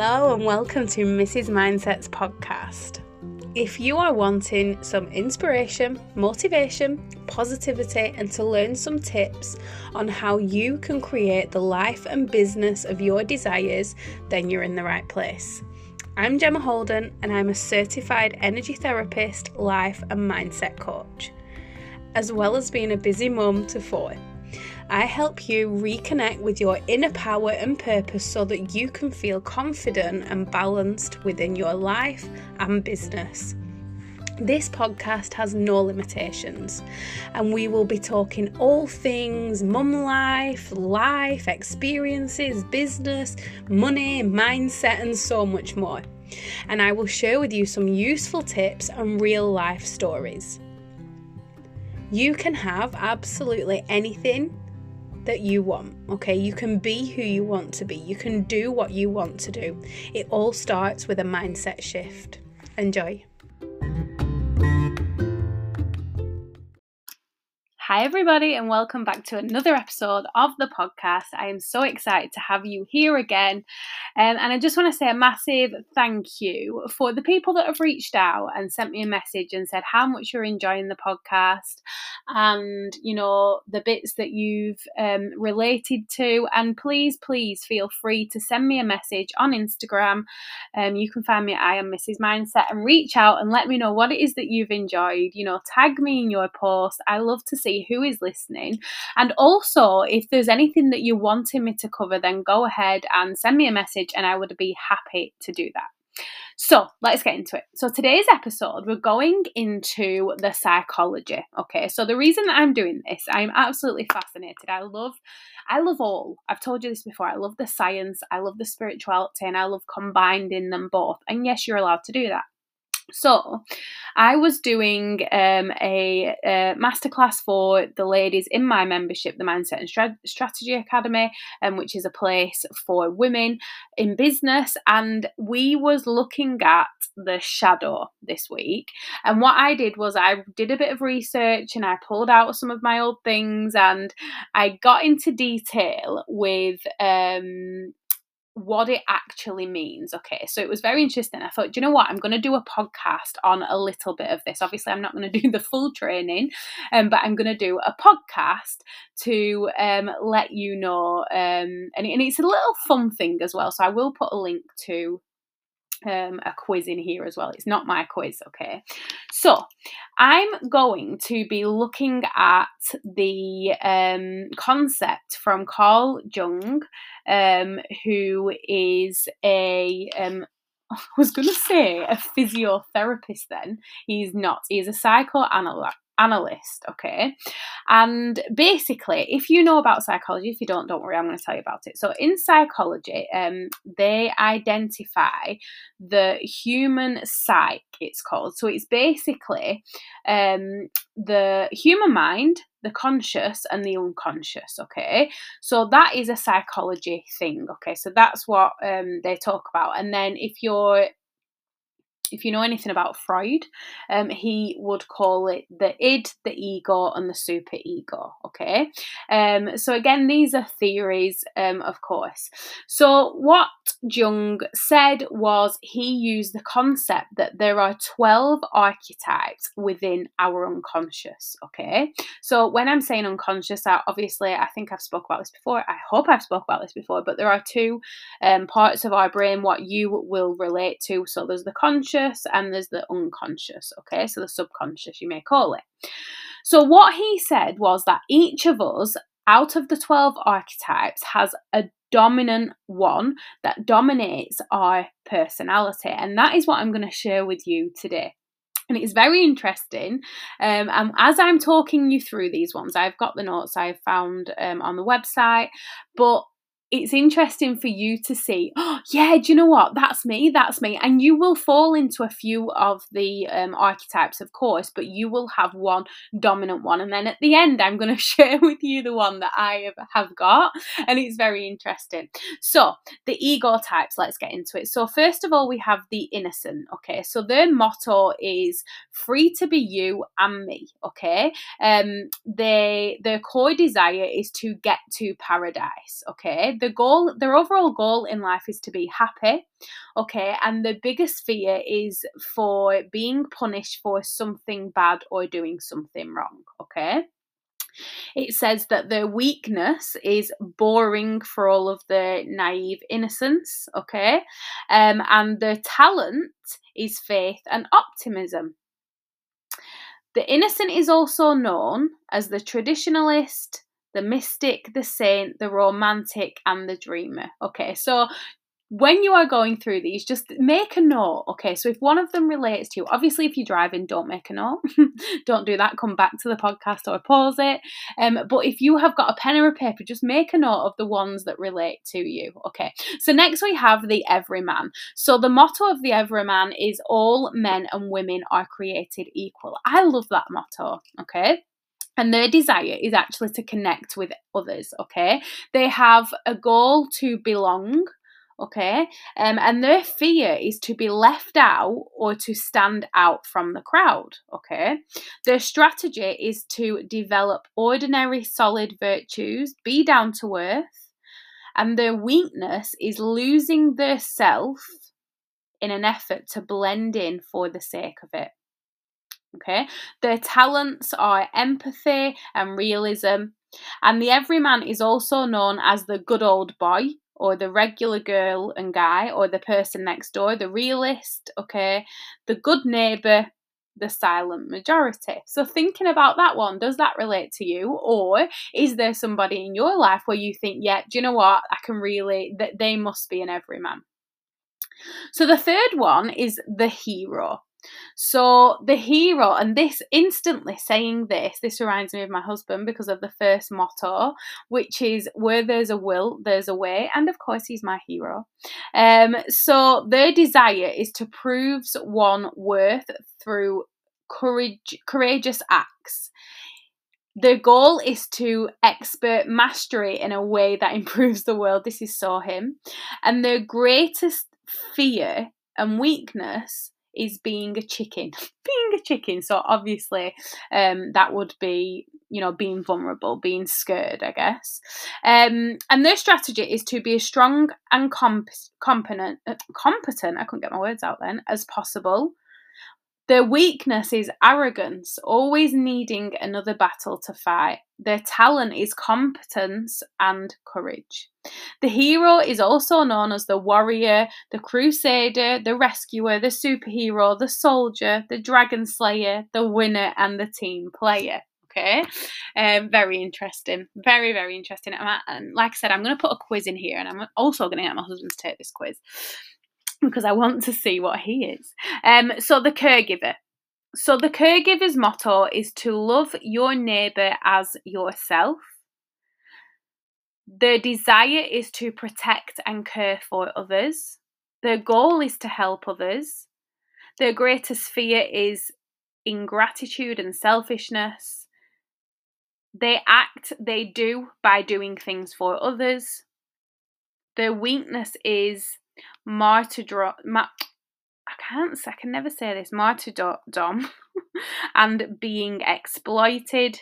Hello, and welcome to Mrs. Mindset's podcast. If you are wanting some inspiration, motivation, positivity, and to learn some tips on how you can create the life and business of your desires, then you're in the right place. I'm Gemma Holden, and I'm a certified energy therapist, life, and mindset coach, as well as being a busy mum to four. I help you reconnect with your inner power and purpose so that you can feel confident and balanced within your life and business. This podcast has no limitations, and we will be talking all things mum life, life, experiences, business, money, mindset, and so much more. And I will share with you some useful tips and real life stories. You can have absolutely anything that you want. Okay, you can be who you want to be, you can do what you want to do. It all starts with a mindset shift. Enjoy. Hi, everybody, and welcome back to another episode of the podcast. I am so excited to have you here again. Um, and I just want to say a massive thank you for the people that have reached out and sent me a message and said how much you're enjoying the podcast and, you know, the bits that you've um, related to. And please, please feel free to send me a message on Instagram. Um, you can find me at I am Mrs. Mindset and reach out and let me know what it is that you've enjoyed. You know, tag me in your post. I love to see who is listening. And also, if there's anything that you wanted me to cover, then go ahead and send me a message and I would be happy to do that. So let's get into it. So today's episode, we're going into the psychology. Okay, so the reason that I'm doing this, I'm absolutely fascinated. I love, I love all. I've told you this before. I love the science, I love the spirituality, and I love combining them both. And yes, you're allowed to do that. So, I was doing um, a, a masterclass for the ladies in my membership, the Mindset and Strategy Academy, um, which is a place for women in business. And we was looking at the shadow this week. And what I did was I did a bit of research and I pulled out some of my old things and I got into detail with um, what it actually means. Okay, so it was very interesting. I thought, you know what, I'm going to do a podcast on a little bit of this. Obviously, I'm not going to do the full training, um, but I'm going to do a podcast to um, let you know. Um, and, and it's a little fun thing as well. So I will put a link to um, a quiz in here as well. It's not my quiz, okay? So I'm going to be looking at the um, concept from Carl Jung, um, who is a um, I was going to say a physiotherapist then. He's not. He's a psychoanalyst analyst, okay? And basically, if you know about psychology, if you don't, don't worry, I'm going to tell you about it. So, in psychology, um, they identify the human psyche, it's called. So, it's basically um, the human mind, the conscious, and the unconscious, okay? So, that is a psychology thing, okay? So, that's what um, they talk about. And then, if you're if you know anything about Freud, um, he would call it the id, the ego, and the super ego. Okay, um, so again, these are theories, um, of course. So what Jung said was he used the concept that there are twelve archetypes within our unconscious. Okay, so when I'm saying unconscious, I, obviously I think I've spoke about this before. I hope I've spoke about this before, but there are two um, parts of our brain what you will relate to. So there's the conscious conscious and there's the unconscious, okay? So the subconscious, you may call it. So what he said was that each of us, out of the 12 archetypes, has a dominant one that dominates our personality. And that is what I'm going to share with you today and it's very interesting. Um, and as I'm talking you through these ones, I've got the notes I've found um, on the website, but it's interesting for you to see, oh, yeah, do you know what? That's me, that's me. And you will fall into a few of the um, archetypes, of course, but you will have one dominant one. And then at the end, I'm going to share with you the one that I have got. And it's very interesting. So, the ego types, let's get into it. So, first of all, we have the innocent, okay? So, their motto is free to be you and me, okay? Um, they, their core desire is to get to paradise, okay? The goal, their overall goal in life is to be happy, okay, and the biggest fear is for being punished for something bad or doing something wrong, okay. It says that their weakness is boring for all of the naive innocence, okay? Um, and their talent is faith and optimism. The innocent is also known as the traditionalist, the mystic, the saint, the romantic, and the dreamer. Okay, so when you are going through these, just make a note. Okay, so if one of them relates to you, obviously, if you're driving, don't make a note. don't do that. Come back to the podcast or pause it. Um, but if you have got a pen or a paper, just make a note of the ones that relate to you. Okay, so next we have the everyman. So the motto of the everyman is all men and women are created equal. I love that motto. Okay and their desire is actually to connect with others okay? They have a goal to belong okay? Um, and their fear is to be left out or to stand out from the crowd okay? Their strategy is to develop ordinary solid virtues be down to earth and their weakness is losing their self in an effort to blend in for the sake of it okay their talents are empathy and realism and the everyman is also known as the good old boy or the regular girl and guy or the person next door, the realist, okay, the good neighbour, the silent majority. So, thinking about that one, does that relate to you? Or is there somebody in your life where you think, yeah, do you know what? I can really, that they must be an everyman. So, the third one is the hero. So the hero, and this instantly saying this, this reminds me of my husband because of the first motto, which is where there's a will, there's a way, and of course he's my hero. Um, so their desire is to prove one worth through courage, courageous acts. The goal is to expert mastery in a way that improves the world. This is so him. And their greatest fear and weakness is being a chicken. being a chicken. So obviously, um, that would be you know being vulnerable, being scared, I guess. Um, and their strategy is to be as strong and comp- competent, uh, competent. I couldn't get my words out then as possible. Their weakness is arrogance, always needing another battle to fight. Their talent is competence and courage. The hero is also known as the warrior, the crusader, the rescuer, the superhero, the soldier, the dragon slayer, the winner, and the team player. Okay, um, very interesting, very very interesting. And like I said, I'm going to put a quiz in here, and I'm also going to get my husband to take this quiz because I want to see what he is. Um, so the caregiver. So the caregiver's motto is to love your neighbour as yourself. Their desire is to protect and care for others. Their goal is to help others. Their greatest fear is ingratitude and selfishness. They act, they do by doing things for others. Their weakness is martyrdom. Ma- I can't. I can never say this. Martyrdom and being exploited.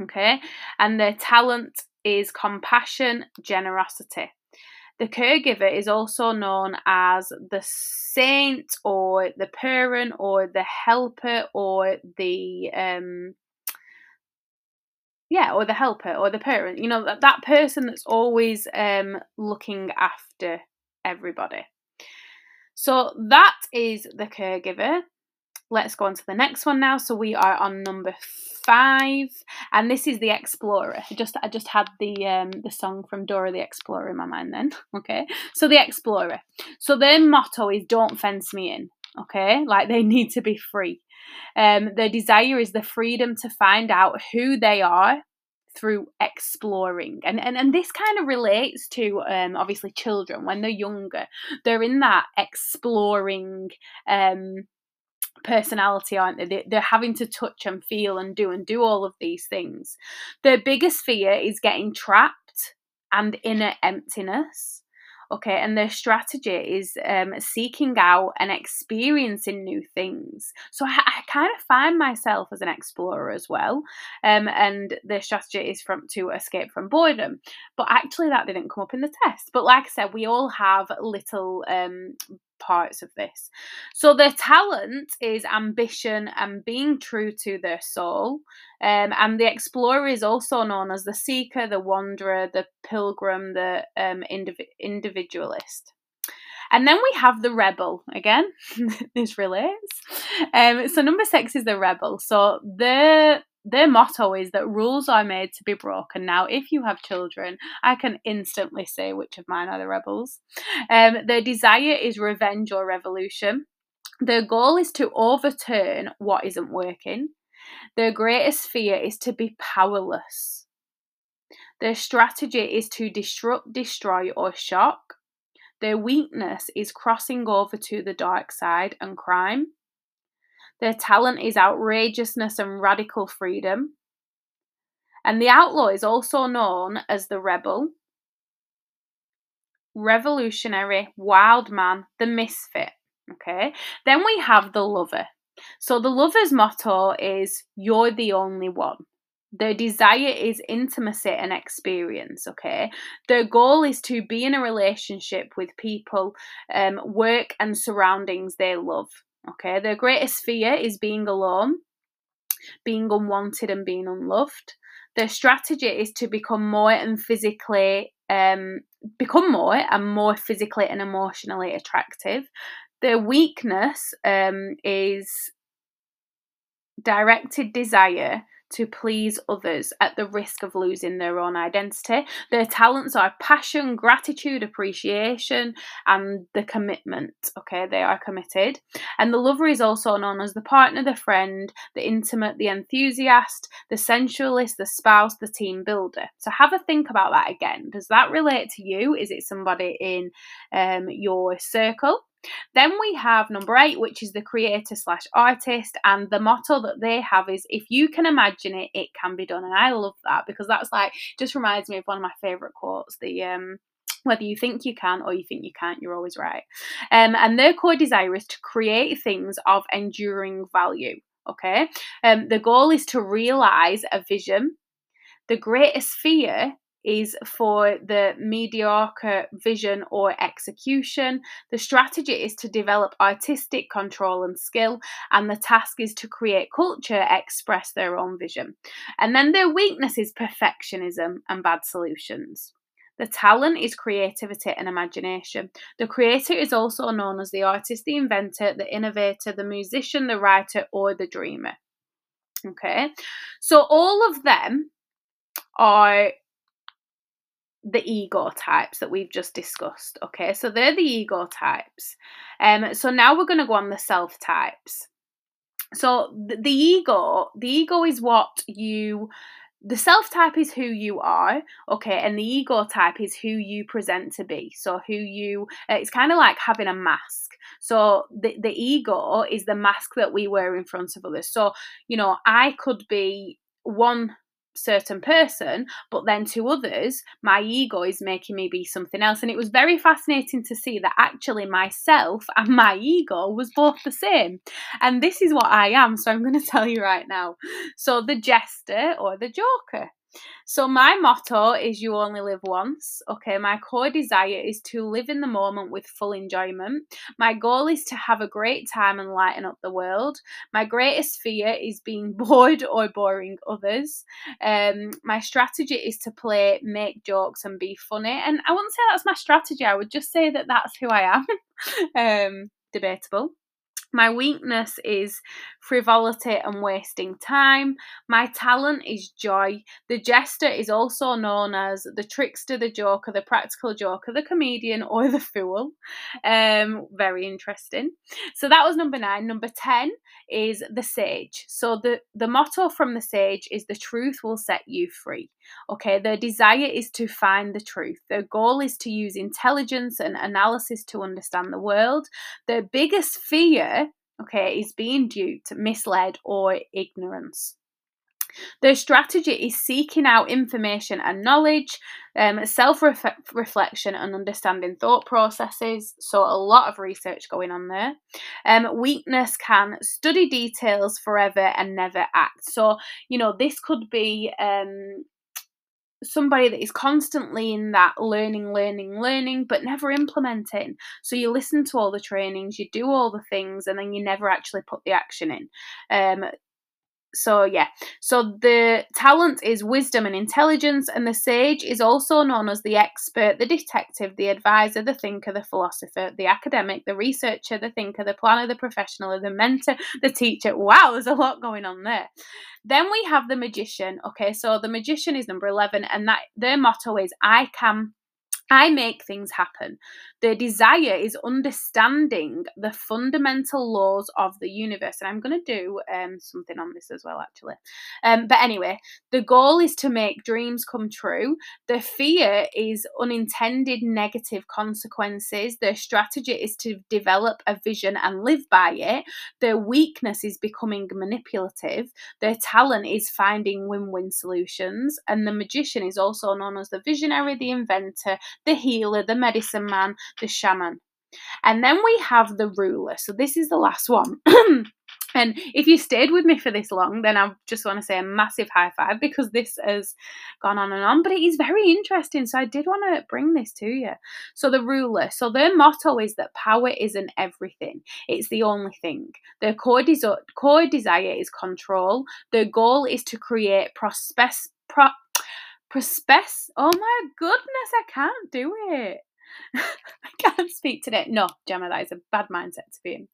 Okay, and their talent is compassion, generosity. The caregiver is also known as the saint or the parent or the helper or the um yeah or the helper or the parent you know that, that person that's always um looking after everybody. So that is the caregiver. Let's go on to the next one now. So we are on number five, and this is the explorer. I just I just had the um the song from Dora the Explorer in my mind then. Okay. So the explorer. So their motto is don't fence me in. Okay, like they need to be free. Um, their desire is the freedom to find out who they are through exploring. And and, and this kind of relates to um, obviously children. When they're younger they're in that exploring um, personality aren't they? They're having to touch and feel and do and do all of these things. Their biggest fear is getting trapped and inner emptiness okay and their strategy is um, seeking out and experiencing new things. So I, I, kind of find myself as an explorer as well um, and their strategy is from to escape from boredom but actually that didn't come up in the test. But like i said we all have little um, parts of this. So their talent is ambition and being true to their soul. Um, and the explorer is also known as the seeker, the wanderer, the pilgrim, the um, indiv- individualist. And then we have the rebel again. this relates. Um, so number six is the rebel. So the their motto is that rules are made to be broken. Now, if you have children, I can instantly say which of mine are the rebels. Um, their desire is revenge or revolution. Their goal is to overturn what isn't working. Their greatest fear is to be powerless. Their strategy is to disrupt, destroy, or shock. Their weakness is crossing over to the dark side and crime. Their talent is outrageousness and radical freedom. And the outlaw is also known as the rebel, revolutionary, wild man, the misfit. Okay. Then we have the lover. So the lover's motto is You're the only one. Their desire is intimacy and experience, okay? Their goal is to be in a relationship with people, um, work, and surroundings they love. Okay, their greatest fear is being alone, being unwanted, and being unloved. Their strategy is to become more and physically, um, become more and more physically and emotionally attractive. Their weakness um, is directed desire to please others at the risk of losing their own identity. Their talents are passion, gratitude, appreciation, and the commitment. Okay, they are committed. And the lover is also known as the partner, the friend, the intimate, the enthusiast, the sensualist, the spouse, the team builder. So have a think about that again. Does that relate to you? Is it somebody in um, your circle? Then we have number eight, which is the creator slash artist, and the motto that they have is if you can imagine it, it can be done. And I love that because that's like just reminds me of one of my favorite quotes. The um whether you think you can or you think you can't, you're always right. Um, and their core desire is to create things of enduring value. Okay. Um, the goal is to realize a vision. The greatest fear is for the mediocre vision or execution. The strategy is to develop artistic control and skill, and the task is to create culture, express their own vision. And then their weakness is perfectionism and bad solutions. The talent is creativity and imagination. The creator is also known as the artist, the inventor, the innovator, the musician, the writer, or the dreamer. Okay, so all of them are the ego types that we've just discussed. Okay, so they're the ego types. Um, so now we're going to go on the self types. So the, the ego, the ego is what you. The self type is who you are, okay, and the ego type is who you present to be. So who you, uh, it's kind of like having a mask. So the the ego is the mask that we wear in front of others. So you know, I could be one certain person, but then to others, my ego is making me be something else. And it was very fascinating to see that actually myself and my ego was both the same. And this is what I am. So I'm going to tell you right now. So the jester or the joker. So my motto is you only live once. Okay, my core desire is to live in the moment with full enjoyment. My goal is to have a great time and lighten up the world. My greatest fear is being bored or boring others. Um, my strategy is to play, make jokes, and be funny. And I wouldn't say that's my strategy. I would just say that that's who I am. um, debatable. My weakness is frivolity and wasting time. My talent is joy. The jester is also known as the trickster, the joker, the practical joker, the comedian, or the fool. Um, very interesting. So that was number nine. Number 10 is the sage. So the, the motto from the sage is the truth will set you free. Okay, their desire is to find the truth. Their goal is to use intelligence and analysis to understand the world. Their biggest fear okay, is being duped, misled, or ignorance. Their strategy is seeking out information and knowledge, um, self reflection, and understanding thought processes. So, a lot of research going on there. Um, weakness can study details forever and never act. So, you know, this could be. Um, somebody that is constantly in that learning, learning, learning, but never implementing. So you listen to all the trainings, you do all the things, and then you never actually put the action in. Um, so yeah. So the talent is wisdom and intelligence and the sage is also known as the expert the detective the advisor the thinker the philosopher the academic the researcher the thinker the planner the professional the mentor the teacher. Wow there's a lot going on there. Then we have the magician. Okay so the magician is number 11 and that their motto is i can I make things happen. The desire is understanding the fundamental laws of the universe. And I'm going to do um, something on this as well, actually. Um, but anyway, the goal is to make dreams come true. The fear is unintended negative consequences. The strategy is to develop a vision and live by it. Their weakness is becoming manipulative. Their talent is finding win win solutions. And the magician is also known as the visionary, the inventor, the healer, the medicine man, the shaman. And then we have the ruler. So this is the last one. and if you stayed with me for this long, then I just want to say a massive high five because this has gone on and on, but it is very interesting. So I did want to bring this to you. So the ruler, so their motto is that power isn't everything, it's the only thing. Their core, core desire is control. Their goal is to create prospect. Pro- Prospes. Oh my goodness, I can't do it. I can't speak today. No, Gemma, that is a bad mindset to be in.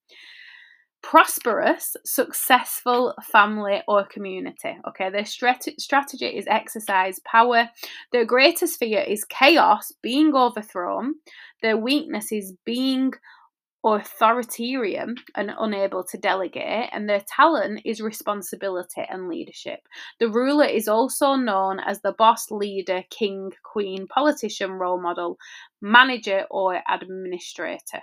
Prosperous, successful family or community. Okay, their strat- strategy is exercise power. Their greatest fear is chaos, being overthrown. Their weakness is being authoritarian and unable to delegate, and their talent is responsibility and leadership. The ruler is also known as the boss, leader, king, queen, politician, role model, manager, or administrator.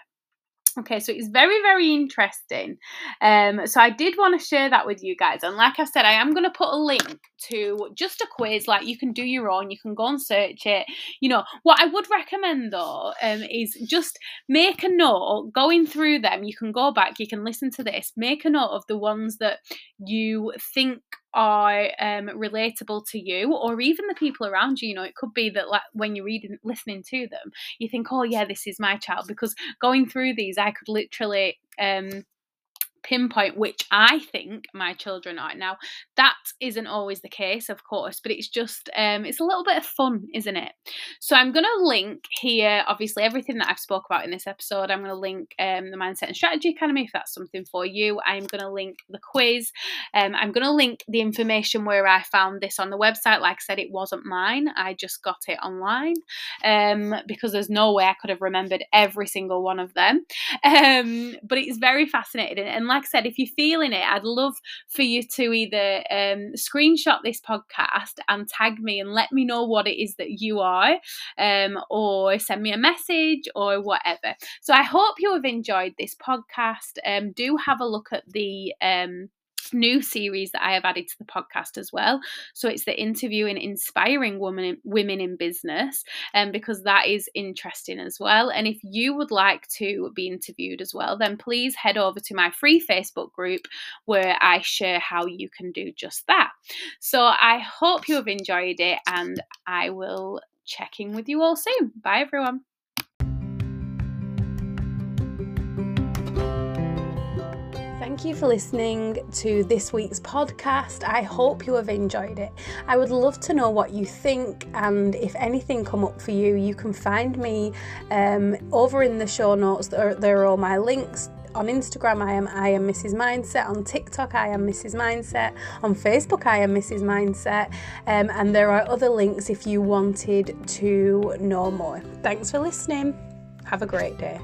Okay, so it's very, very interesting. Um, so I did want to share that with you guys. And like I said, I am going to put a link to just a quiz. Like you can do your own, you can go and search it. You know, what I would recommend though um, is just make a note going through them. You can go back, you can listen to this, make a note of the ones that you think are um, relatable to you or even the people around you. You know, it could be that like when you're reading, listening to them, you think, oh yeah, this is my child. Because going through these, I could literally um, pinpoint which I think my children are. Now, that isn't always the case, of course, but it's just um, it's a little bit of fun, isn't it? So I'm going to link here, obviously, everything that I've spoke about in this episode. I'm going to link um, the Mindset and Strategy Academy if that's something for you. I'm going to link the quiz. Um, I'm going to link the information where I found this on the website. Like I said, it wasn't mine. I just got it online um, because there's no way I could have remembered every single one of them. Um, but it's very fascinating and like like I said, if you're feeling it, I'd love for you to either um, screenshot this podcast and tag me and let me know what it is that you are, um, or send me a message or whatever. So I hope you have enjoyed this podcast. Um, do have a look at the um, new series that I have added to the podcast as well. So it's the interviewing inspiring women women in business, and um, because that is interesting as well. And if you would like to be interviewed as well, then please head over to my free Facebook group where I share how you can do just that. So I hope you have enjoyed it, and I will check in with you all soon. Bye everyone. Thank you for listening to this week's podcast. I hope you have enjoyed it. I would love to know what you think, and if anything come up for you, you can find me um, over in the show notes. There, there are all my links on Instagram, I am I am Mrs. Mindset. On TikTok, I am Mrs. Mindset. On Facebook, I am Mrs. Mindset. Um, and there are other links if you wanted to know more. Thanks for listening. Have a great day.